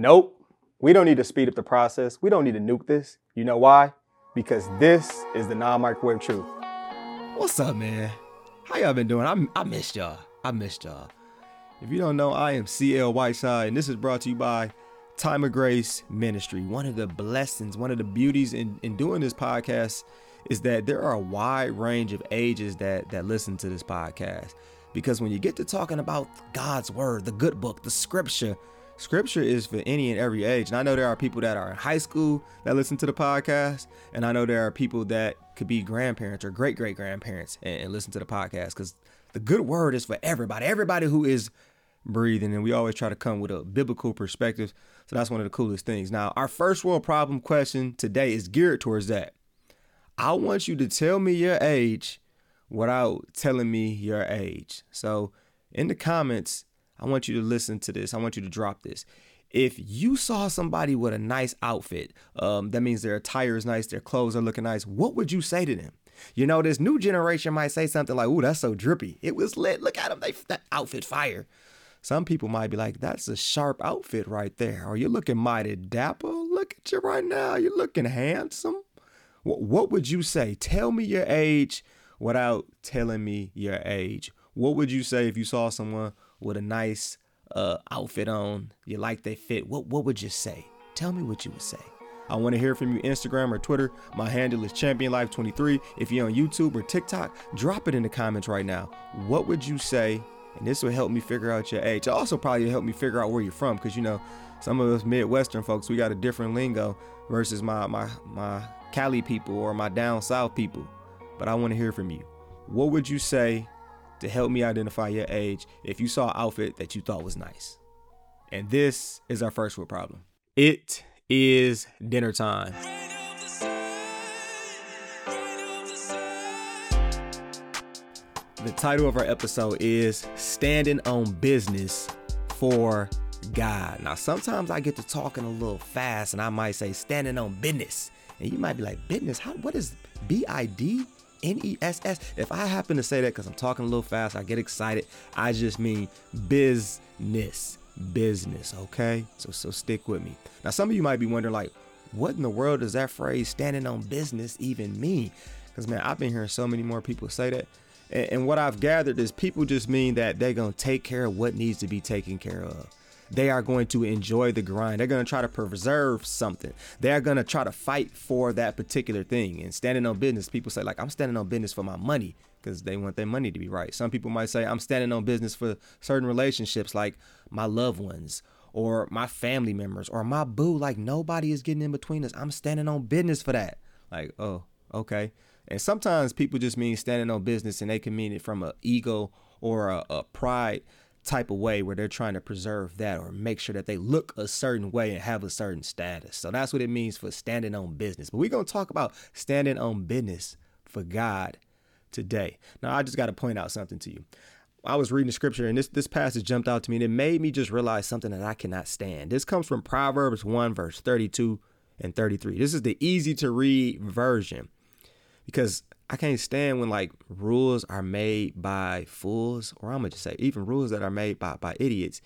Nope. We don't need to speed up the process. We don't need to nuke this. You know why? Because this is the non-microwave truth. What's up, man? How y'all been doing? I, I missed y'all. I missed y'all. If you don't know, I am CL Whiteside, and this is brought to you by Time of Grace Ministry. One of the blessings, one of the beauties in, in doing this podcast is that there are a wide range of ages that that listen to this podcast. Because when you get to talking about God's word, the good book, the scripture, scripture is for any and every age. And I know there are people that are in high school that listen to the podcast, and I know there are people that could be grandparents or great great grandparents and, and listen to the podcast because the good word is for everybody, everybody who is breathing. And we always try to come with a biblical perspective. So that's one of the coolest things. Now, our first world problem question today is geared towards that. I want you to tell me your age without telling me your age. So in the comments, I want you to listen to this. I want you to drop this. If you saw somebody with a nice outfit, um, that means their attire is nice, their clothes are looking nice, what would you say to them? You know, this new generation might say something like, "Ooh, that's so drippy. It was lit. Look at them. They that outfit fire." Some people might be like, "That's a sharp outfit right there," or "You're looking mighty dapper. Look at you right now. You're looking handsome." What would you say? Tell me your age without telling me your age. What would you say if you saw someone with a nice uh, outfit on, you like they fit? What what would you say? Tell me what you would say. I want to hear from you Instagram or Twitter. My handle is championlife23. If you're on YouTube or TikTok, drop it in the comments right now. What would you say? And this will help me figure out your age. Also probably help me figure out where you're from because you know some of us Midwestern folks we got a different lingo versus my my my Cali people or my down south people. But I want to hear from you. What would you say to help me identify your age if you saw an outfit that you thought was nice? And this is our first world problem. It is dinner time. The title of our episode is Standing on Business for God. Now, sometimes I get to talking a little fast and I might say standing on business. And you might be like, business? How what is B I D N E S S? If I happen to say that because I'm talking a little fast, I get excited. I just mean business. Business, okay? So so stick with me. Now some of you might be wondering, like, what in the world does that phrase standing on business even mean? Because man, I've been hearing so many more people say that. And, and what I've gathered is people just mean that they're gonna take care of what needs to be taken care of they are going to enjoy the grind. They're going to try to preserve something. They're going to try to fight for that particular thing. And standing on business, people say, like, I'm standing on business for my money because they want their money to be right. Some people might say, I'm standing on business for certain relationships, like my loved ones or my family members or my boo. Like, nobody is getting in between us. I'm standing on business for that. Like, oh, okay. And sometimes people just mean standing on business and they can mean it from an ego or a, a pride type of way where they're trying to preserve that or make sure that they look a certain way and have a certain status. So that's what it means for standing on business. But we're going to talk about standing on business for God today. Now, I just got to point out something to you. I was reading the scripture and this this passage jumped out to me and it made me just realize something that I cannot stand. This comes from Proverbs 1 verse 32 and 33. This is the easy to read version because I can't stand when like rules are made by fools, or I'm gonna just say even rules that are made by by idiots,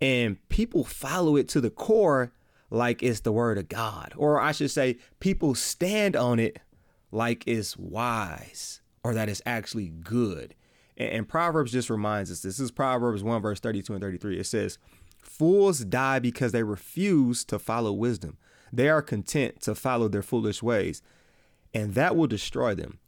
and people follow it to the core like it's the word of God, or I should say, people stand on it like it's wise or that it's actually good. And, and Proverbs just reminds us this is Proverbs 1, verse 32 and 33. It says, Fools die because they refuse to follow wisdom. They are content to follow their foolish ways, and that will destroy them.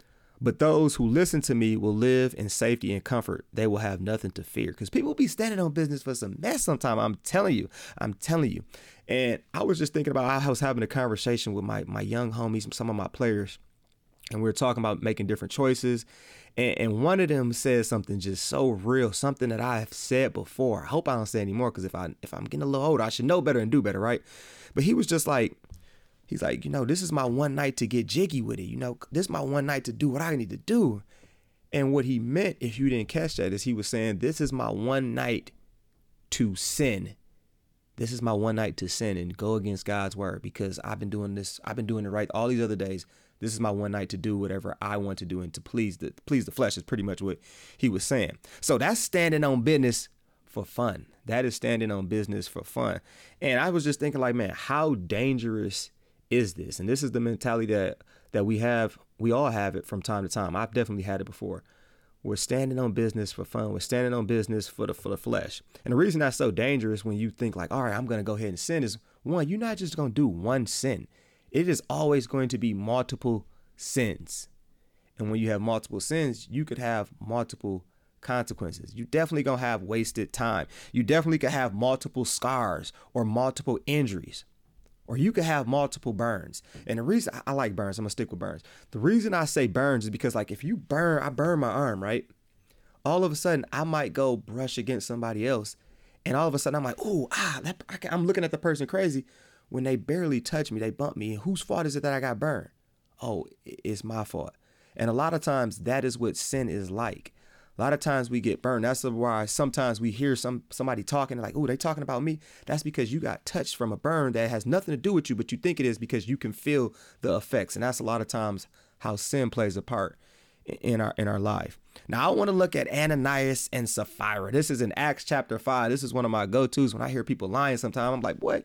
But those who listen to me will live in safety and comfort. They will have nothing to fear. Because people be standing on business for some mess sometime. I'm telling you. I'm telling you. And I was just thinking about I was having a conversation with my my young homies, some of my players, and we were talking about making different choices. And, and one of them said something just so real, something that I've said before. I hope I don't say anymore because if I if I'm getting a little older, I should know better and do better, right? But he was just like, He's like, you know, this is my one night to get jiggy with it. You know, this is my one night to do what I need to do. And what he meant, if you didn't catch that, is he was saying, this is my one night to sin. This is my one night to sin and go against God's word because I've been doing this. I've been doing it right all these other days. This is my one night to do whatever I want to do and to please the please the flesh is pretty much what he was saying. So that's standing on business for fun. That is standing on business for fun. And I was just thinking, like, man, how dangerous is this? And this is the mentality that that we have. We all have it from time to time. I've definitely had it before. We're standing on business for fun. We're standing on business for the for the flesh. And the reason that's so dangerous when you think like, all right, I'm gonna go ahead and sin is one, you're not just gonna do one sin. It is always going to be multiple sins. And when you have multiple sins, you could have multiple consequences. You definitely gonna have wasted time. You definitely could have multiple scars or multiple injuries. Or you could have multiple burns. And the reason I like burns, I'm gonna stick with burns. The reason I say burns is because like if you burn, I burn my arm, right? All of a sudden I might go brush against somebody else. And all of a sudden I'm like, oh, ah, that, I, I'm looking at the person crazy when they barely touch me, they bump me. And whose fault is it that I got burned? Oh, it's my fault. And a lot of times that is what sin is like. A lot of times we get burned. That's why sometimes we hear some somebody talking like, "Oh, they talking about me." That's because you got touched from a burn that has nothing to do with you, but you think it is because you can feel the effects. And that's a lot of times how sin plays a part in our in our life. Now I want to look at Ananias and Sapphira. This is in Acts chapter five. This is one of my go-tos when I hear people lying. Sometimes I'm like, "What?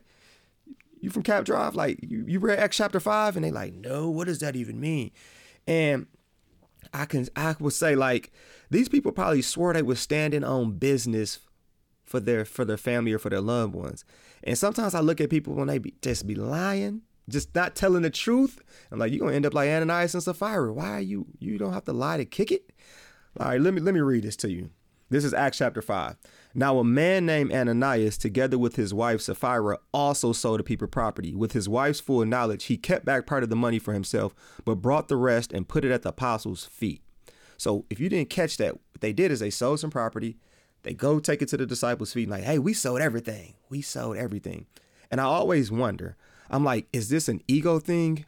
You from Cap Drive? Like you, you read Acts chapter five? And they like, "No, what does that even mean?" And I can I would say like these people probably swore they were standing on business for their for their family or for their loved ones. And sometimes I look at people when they be, just be lying, just not telling the truth. I'm like, you're gonna end up like Ananias and Sapphira. Why are you you don't have to lie to kick it? All right, let me let me read this to you. This is Acts chapter 5. Now, a man named Ananias, together with his wife Sapphira, also sold a people property. With his wife's full knowledge, he kept back part of the money for himself, but brought the rest and put it at the apostles' feet. So, if you didn't catch that, what they did is they sold some property. They go take it to the disciples' feet, and like, hey, we sold everything. We sold everything. And I always wonder, I'm like, is this an ego thing?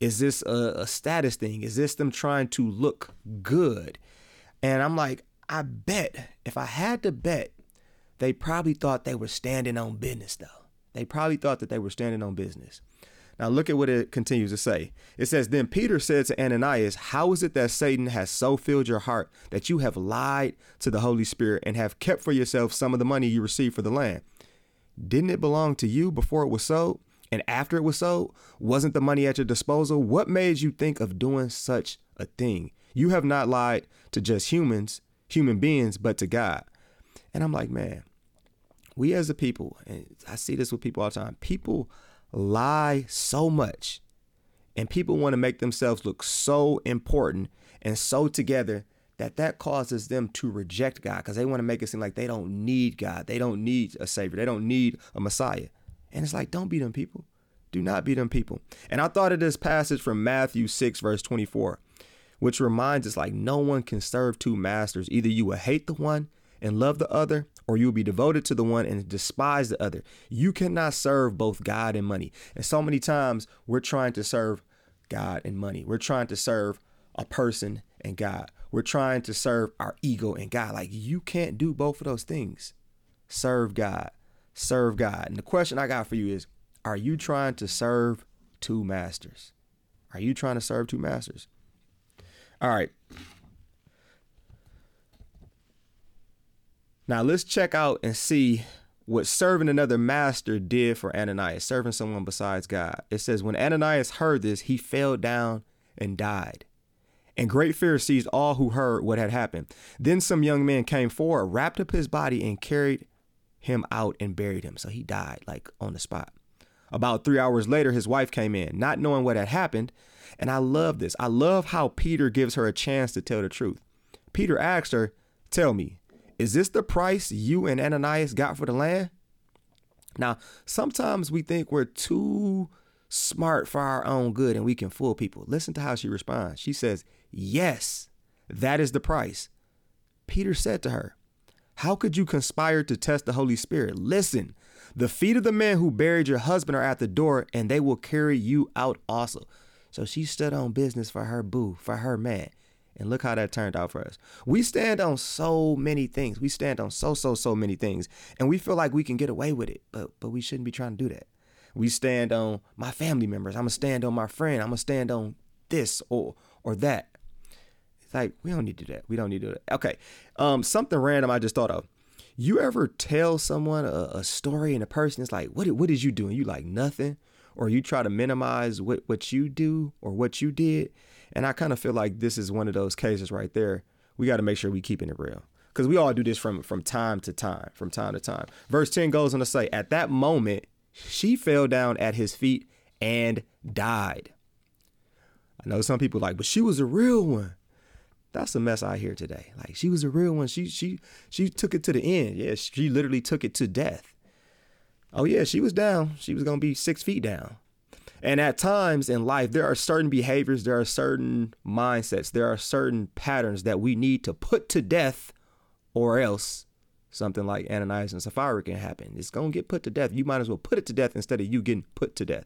Is this a, a status thing? Is this them trying to look good? And I'm like, I bet if I had to bet, they probably thought they were standing on business though. They probably thought that they were standing on business. Now look at what it continues to say. It says, Then Peter said to Ananias, How is it that Satan has so filled your heart that you have lied to the Holy Spirit and have kept for yourself some of the money you received for the land? Didn't it belong to you before it was sold? And after it was sold, wasn't the money at your disposal? What made you think of doing such a thing? You have not lied to just humans, human beings, but to God. And I'm like, man, we as a people, and I see this with people all the time, people lie so much and people want to make themselves look so important and so together that that causes them to reject God because they want to make it seem like they don't need God. They don't need a savior. They don't need a Messiah. And it's like, don't be them people. Do not be them people. And I thought of this passage from Matthew 6, verse 24 which reminds us like no one can serve two masters. Either you will hate the one and love the other, or you will be devoted to the one and despise the other. You cannot serve both God and money. And so many times we're trying to serve God and money. We're trying to serve a person and God. We're trying to serve our ego and God. Like you can't do both of those things. Serve God. Serve God. And the question I got for you is are you trying to serve two masters? Are you trying to serve two masters? All right. Now let's check out and see what serving another master did for Ananias, serving someone besides God. It says, When Ananias heard this, he fell down and died. And great fear seized all who heard what had happened. Then some young men came forward, wrapped up his body, and carried him out and buried him. So he died like on the spot. About three hours later, his wife came in, not knowing what had happened. And I love this. I love how Peter gives her a chance to tell the truth. Peter asked her, Tell me, is this the price you and Ananias got for the land? Now, sometimes we think we're too smart for our own good and we can fool people. Listen to how she responds. She says, Yes, that is the price. Peter said to her, How could you conspire to test the Holy Spirit? Listen, the feet of the men who buried your husband are at the door, and they will carry you out also. So she stood on business for her boo, for her man. And look how that turned out for us. We stand on so many things. We stand on so, so, so many things. And we feel like we can get away with it, but but we shouldn't be trying to do that. We stand on my family members. I'm gonna stand on my friend. I'm gonna stand on this or or that. It's like we don't need to do that. We don't need to do that. Okay. Um, something random I just thought of. You ever tell someone a, a story and the person is like, what, did you do? You like nothing? Or you try to minimize what, what you do or what you did. And I kind of feel like this is one of those cases right there. We got to make sure we keeping it real. Because we all do this from from time to time, from time to time. Verse 10 goes on to say, At that moment, she fell down at his feet and died. I know some people like, but she was a real one. That's the mess I hear today. Like she was a real one. She she she took it to the end. Yeah, she literally took it to death. Oh yeah, she was down. She was gonna be six feet down. And at times in life, there are certain behaviors, there are certain mindsets, there are certain patterns that we need to put to death, or else something like Ananias and Sapphira can happen. It's gonna get put to death. You might as well put it to death instead of you getting put to death.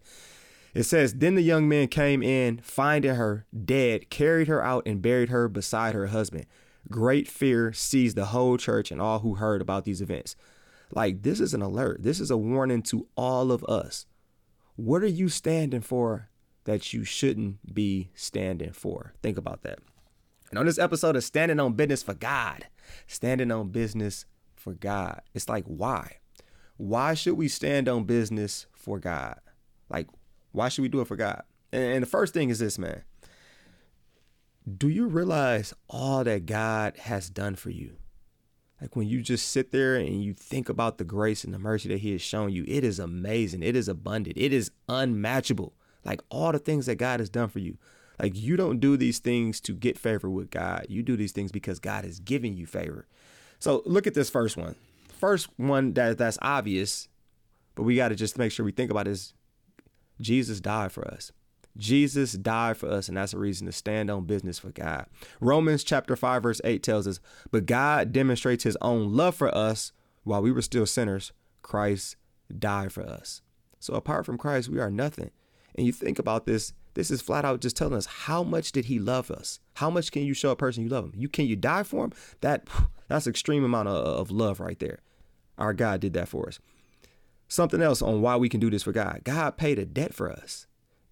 It says, Then the young men came in, finding her dead, carried her out, and buried her beside her husband. Great fear seized the whole church and all who heard about these events. Like, this is an alert. This is a warning to all of us. What are you standing for that you shouldn't be standing for? Think about that. And on this episode of Standing on Business for God, standing on business for God, it's like, why? Why should we stand on business for God? Like, why should we do it for God? And the first thing is this, man. Do you realize all that God has done for you? Like when you just sit there and you think about the grace and the mercy that He has shown you, it is amazing. It is abundant. It is unmatchable. Like all the things that God has done for you. Like you don't do these things to get favor with God. You do these things because God has given you favor. So look at this first one. First one that that's obvious, but we got to just make sure we think about is Jesus died for us. Jesus died for us, and that's a reason to stand on business for God. Romans chapter 5, verse 8 tells us, But God demonstrates his own love for us while we were still sinners. Christ died for us. So apart from Christ, we are nothing. And you think about this, this is flat out just telling us how much did he love us? How much can you show a person you love him? You can you die for him? That that's extreme amount of, of love right there. Our God did that for us. Something else on why we can do this for God. God paid a debt for us.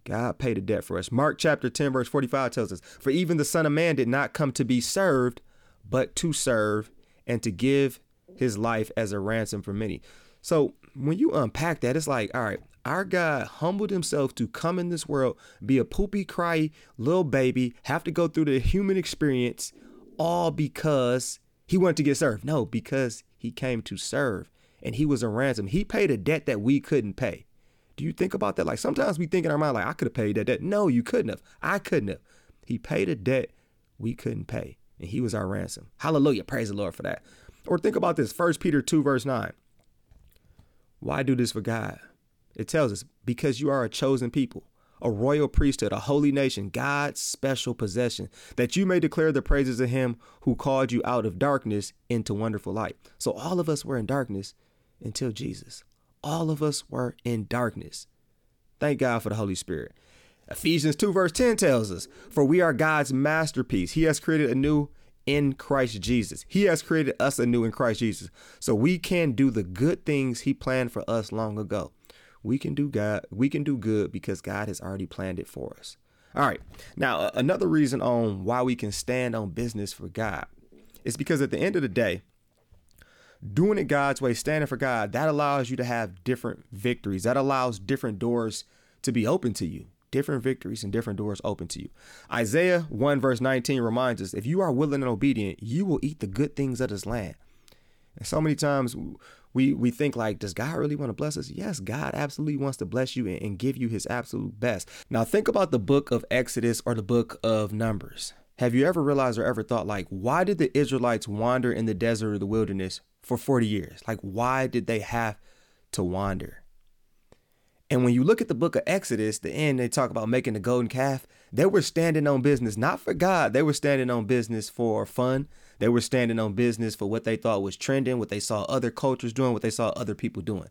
God paid a debt for us. Mark chapter 10, verse 45 tells us, For even the Son of Man did not come to be served, but to serve and to give his life as a ransom for many. So when you unpack that, it's like, all right, our God humbled himself to come in this world, be a poopy, cry little baby, have to go through the human experience, all because he wanted to get served. No, because he came to serve and he was a ransom. He paid a debt that we couldn't pay. Do you think about that? Like sometimes we think in our mind, like, I could have paid that debt. No, you couldn't have. I couldn't have. He paid a debt we couldn't pay, and he was our ransom. Hallelujah. Praise the Lord for that. Or think about this First Peter 2, verse 9. Why do this for God? It tells us, because you are a chosen people, a royal priesthood, a holy nation, God's special possession, that you may declare the praises of him who called you out of darkness into wonderful light. So all of us were in darkness until Jesus. All of us were in darkness. Thank God for the Holy Spirit. Ephesians 2, verse 10 tells us, For we are God's masterpiece. He has created anew in Christ Jesus. He has created us anew in Christ Jesus. So we can do the good things He planned for us long ago. We can do God, we can do good because God has already planned it for us. All right. Now, another reason on why we can stand on business for God is because at the end of the day, doing it God's way, standing for God, that allows you to have different victories. That allows different doors to be open to you, different victories and different doors open to you. Isaiah 1 verse 19 reminds us if you are willing and obedient, you will eat the good things of this land. And so many times we we think like, does God really want to bless us? Yes, God absolutely wants to bless you and, and give you his absolute best. Now think about the book of Exodus or the book of Numbers. Have you ever realized or ever thought like, why did the Israelites wander in the desert or the wilderness for 40 years? Like, why did they have to wander? And when you look at the book of Exodus, the end, they talk about making the golden calf. They were standing on business, not for God. They were standing on business for fun. They were standing on business for what they thought was trending, what they saw other cultures doing, what they saw other people doing.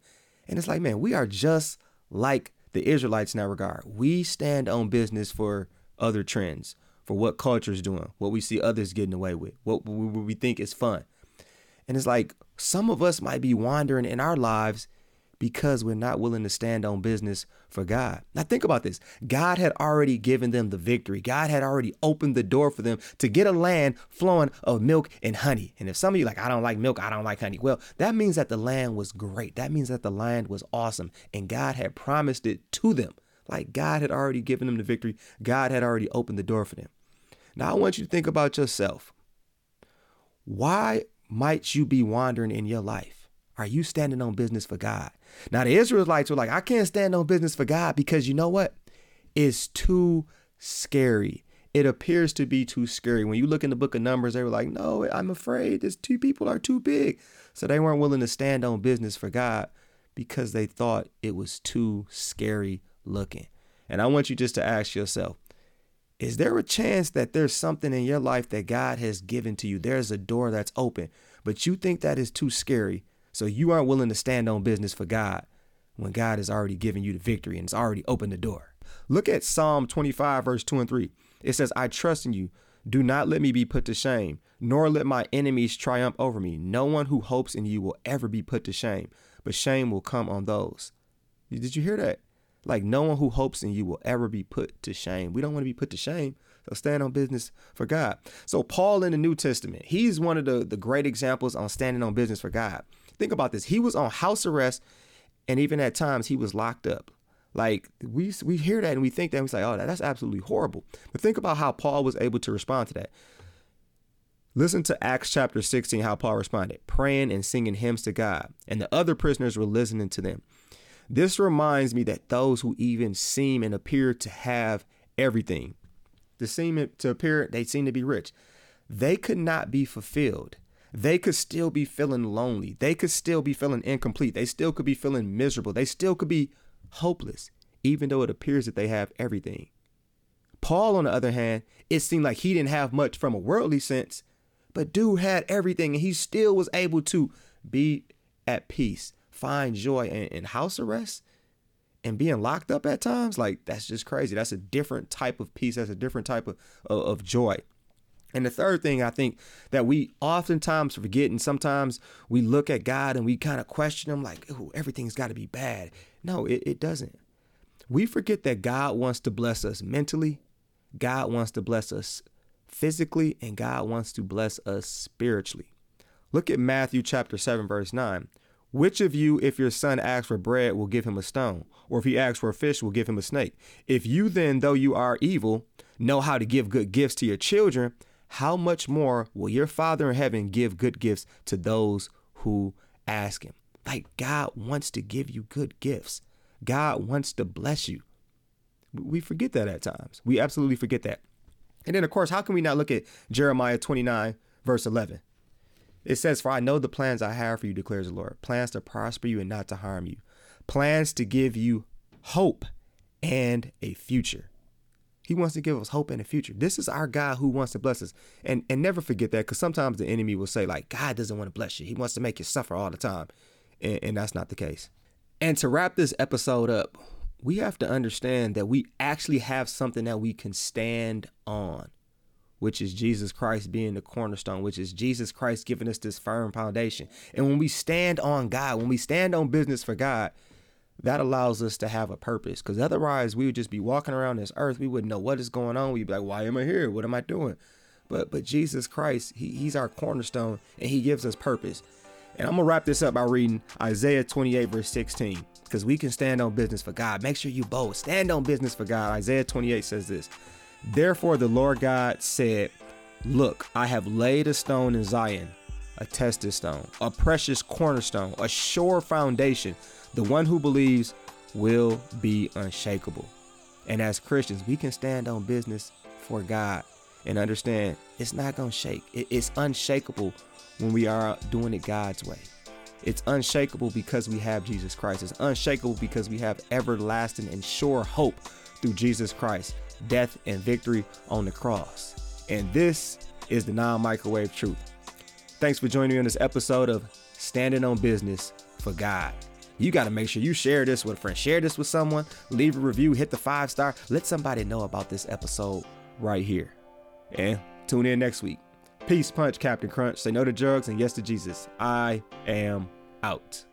And it's like, man, we are just like the Israelites in that regard. We stand on business for other trends, for what culture is doing, what we see others getting away with, what we think is fun. And it's like some of us might be wandering in our lives because we're not willing to stand on business for God. Now, think about this God had already given them the victory, God had already opened the door for them to get a land flowing of milk and honey. And if some of you like, I don't like milk, I don't like honey, well, that means that the land was great. That means that the land was awesome. And God had promised it to them. Like God had already given them the victory, God had already opened the door for them. Now, I want you to think about yourself. Why might you be wandering in your life? Are you standing on business for God? Now, the Israelites were like, I can't stand on business for God because you know what? It's too scary. It appears to be too scary. When you look in the book of Numbers, they were like, No, I'm afraid. These two people are too big. So they weren't willing to stand on business for God because they thought it was too scary looking. And I want you just to ask yourself is there a chance that there's something in your life that God has given to you? There's a door that's open, but you think that is too scary. So you aren't willing to stand on business for God when God has already given you the victory and it's already opened the door. Look at Psalm 25, verse 2 and 3. It says, I trust in you. Do not let me be put to shame, nor let my enemies triumph over me. No one who hopes in you will ever be put to shame, but shame will come on those. Did you hear that? Like no one who hopes in you will ever be put to shame. We don't want to be put to shame. So stand on business for God. So Paul in the New Testament, he's one of the, the great examples on standing on business for God. Think about this. He was on house arrest and even at times he was locked up. Like we we hear that and we think that and we say, oh, that's absolutely horrible. But think about how Paul was able to respond to that. Listen to Acts chapter 16, how Paul responded, praying and singing hymns to God, and the other prisoners were listening to them. This reminds me that those who even seem and appear to have everything, to seem to appear they seem to be rich, they could not be fulfilled. They could still be feeling lonely. They could still be feeling incomplete. They still could be feeling miserable. They still could be hopeless, even though it appears that they have everything. Paul, on the other hand, it seemed like he didn't have much from a worldly sense, but dude had everything and he still was able to be at peace find joy in, in house arrest and being locked up at times, like that's just crazy. That's a different type of peace. That's a different type of, of, of joy. And the third thing I think that we oftentimes forget, and sometimes we look at God and we kind of question Him, like, everything's got to be bad. No, it, it doesn't. We forget that God wants to bless us mentally, God wants to bless us physically, and God wants to bless us spiritually. Look at Matthew chapter 7, verse 9. Which of you, if your son asks for bread, will give him a stone? Or if he asks for a fish, will give him a snake? If you then, though you are evil, know how to give good gifts to your children, how much more will your Father in heaven give good gifts to those who ask him? Like God wants to give you good gifts. God wants to bless you. We forget that at times. We absolutely forget that. And then, of course, how can we not look at Jeremiah 29, verse 11? It says, For I know the plans I have for you, declares the Lord plans to prosper you and not to harm you, plans to give you hope and a future. He wants to give us hope and a future. This is our God who wants to bless us. And and never forget that because sometimes the enemy will say, like, God doesn't want to bless you. He wants to make you suffer all the time. And, and that's not the case. And to wrap this episode up, we have to understand that we actually have something that we can stand on which is Jesus Christ being the cornerstone, which is Jesus Christ giving us this firm foundation. And when we stand on God, when we stand on business for God, that allows us to have a purpose. Because otherwise, we would just be walking around this earth. We wouldn't know what is going on. We'd be like, why am I here? What am I doing? But but Jesus Christ, he, he's our cornerstone and he gives us purpose. And I'm gonna wrap this up by reading Isaiah 28, verse 16. Because we can stand on business for God. Make sure you both stand on business for God. Isaiah 28 says this. Therefore, the Lord God said, Look, I have laid a stone in Zion, a tested stone, a precious cornerstone, a sure foundation. The one who believes will be unshakable. And as Christians, we can stand on business for God and understand it's not going to shake. It's unshakable when we are doing it God's way. It's unshakable because we have Jesus Christ. It's unshakable because we have everlasting and sure hope through Jesus Christ death, and victory on the cross. And this is the non microwave truth. Thanks for joining me on this episode of Standing on Business for God. You got to make sure you share this with a friend. Share this with someone, leave a review, hit the five star. Let somebody know about this episode right here. And tune in next week. Peace, punch, Captain Crunch. Say no to drugs and yes to Jesus. I am out.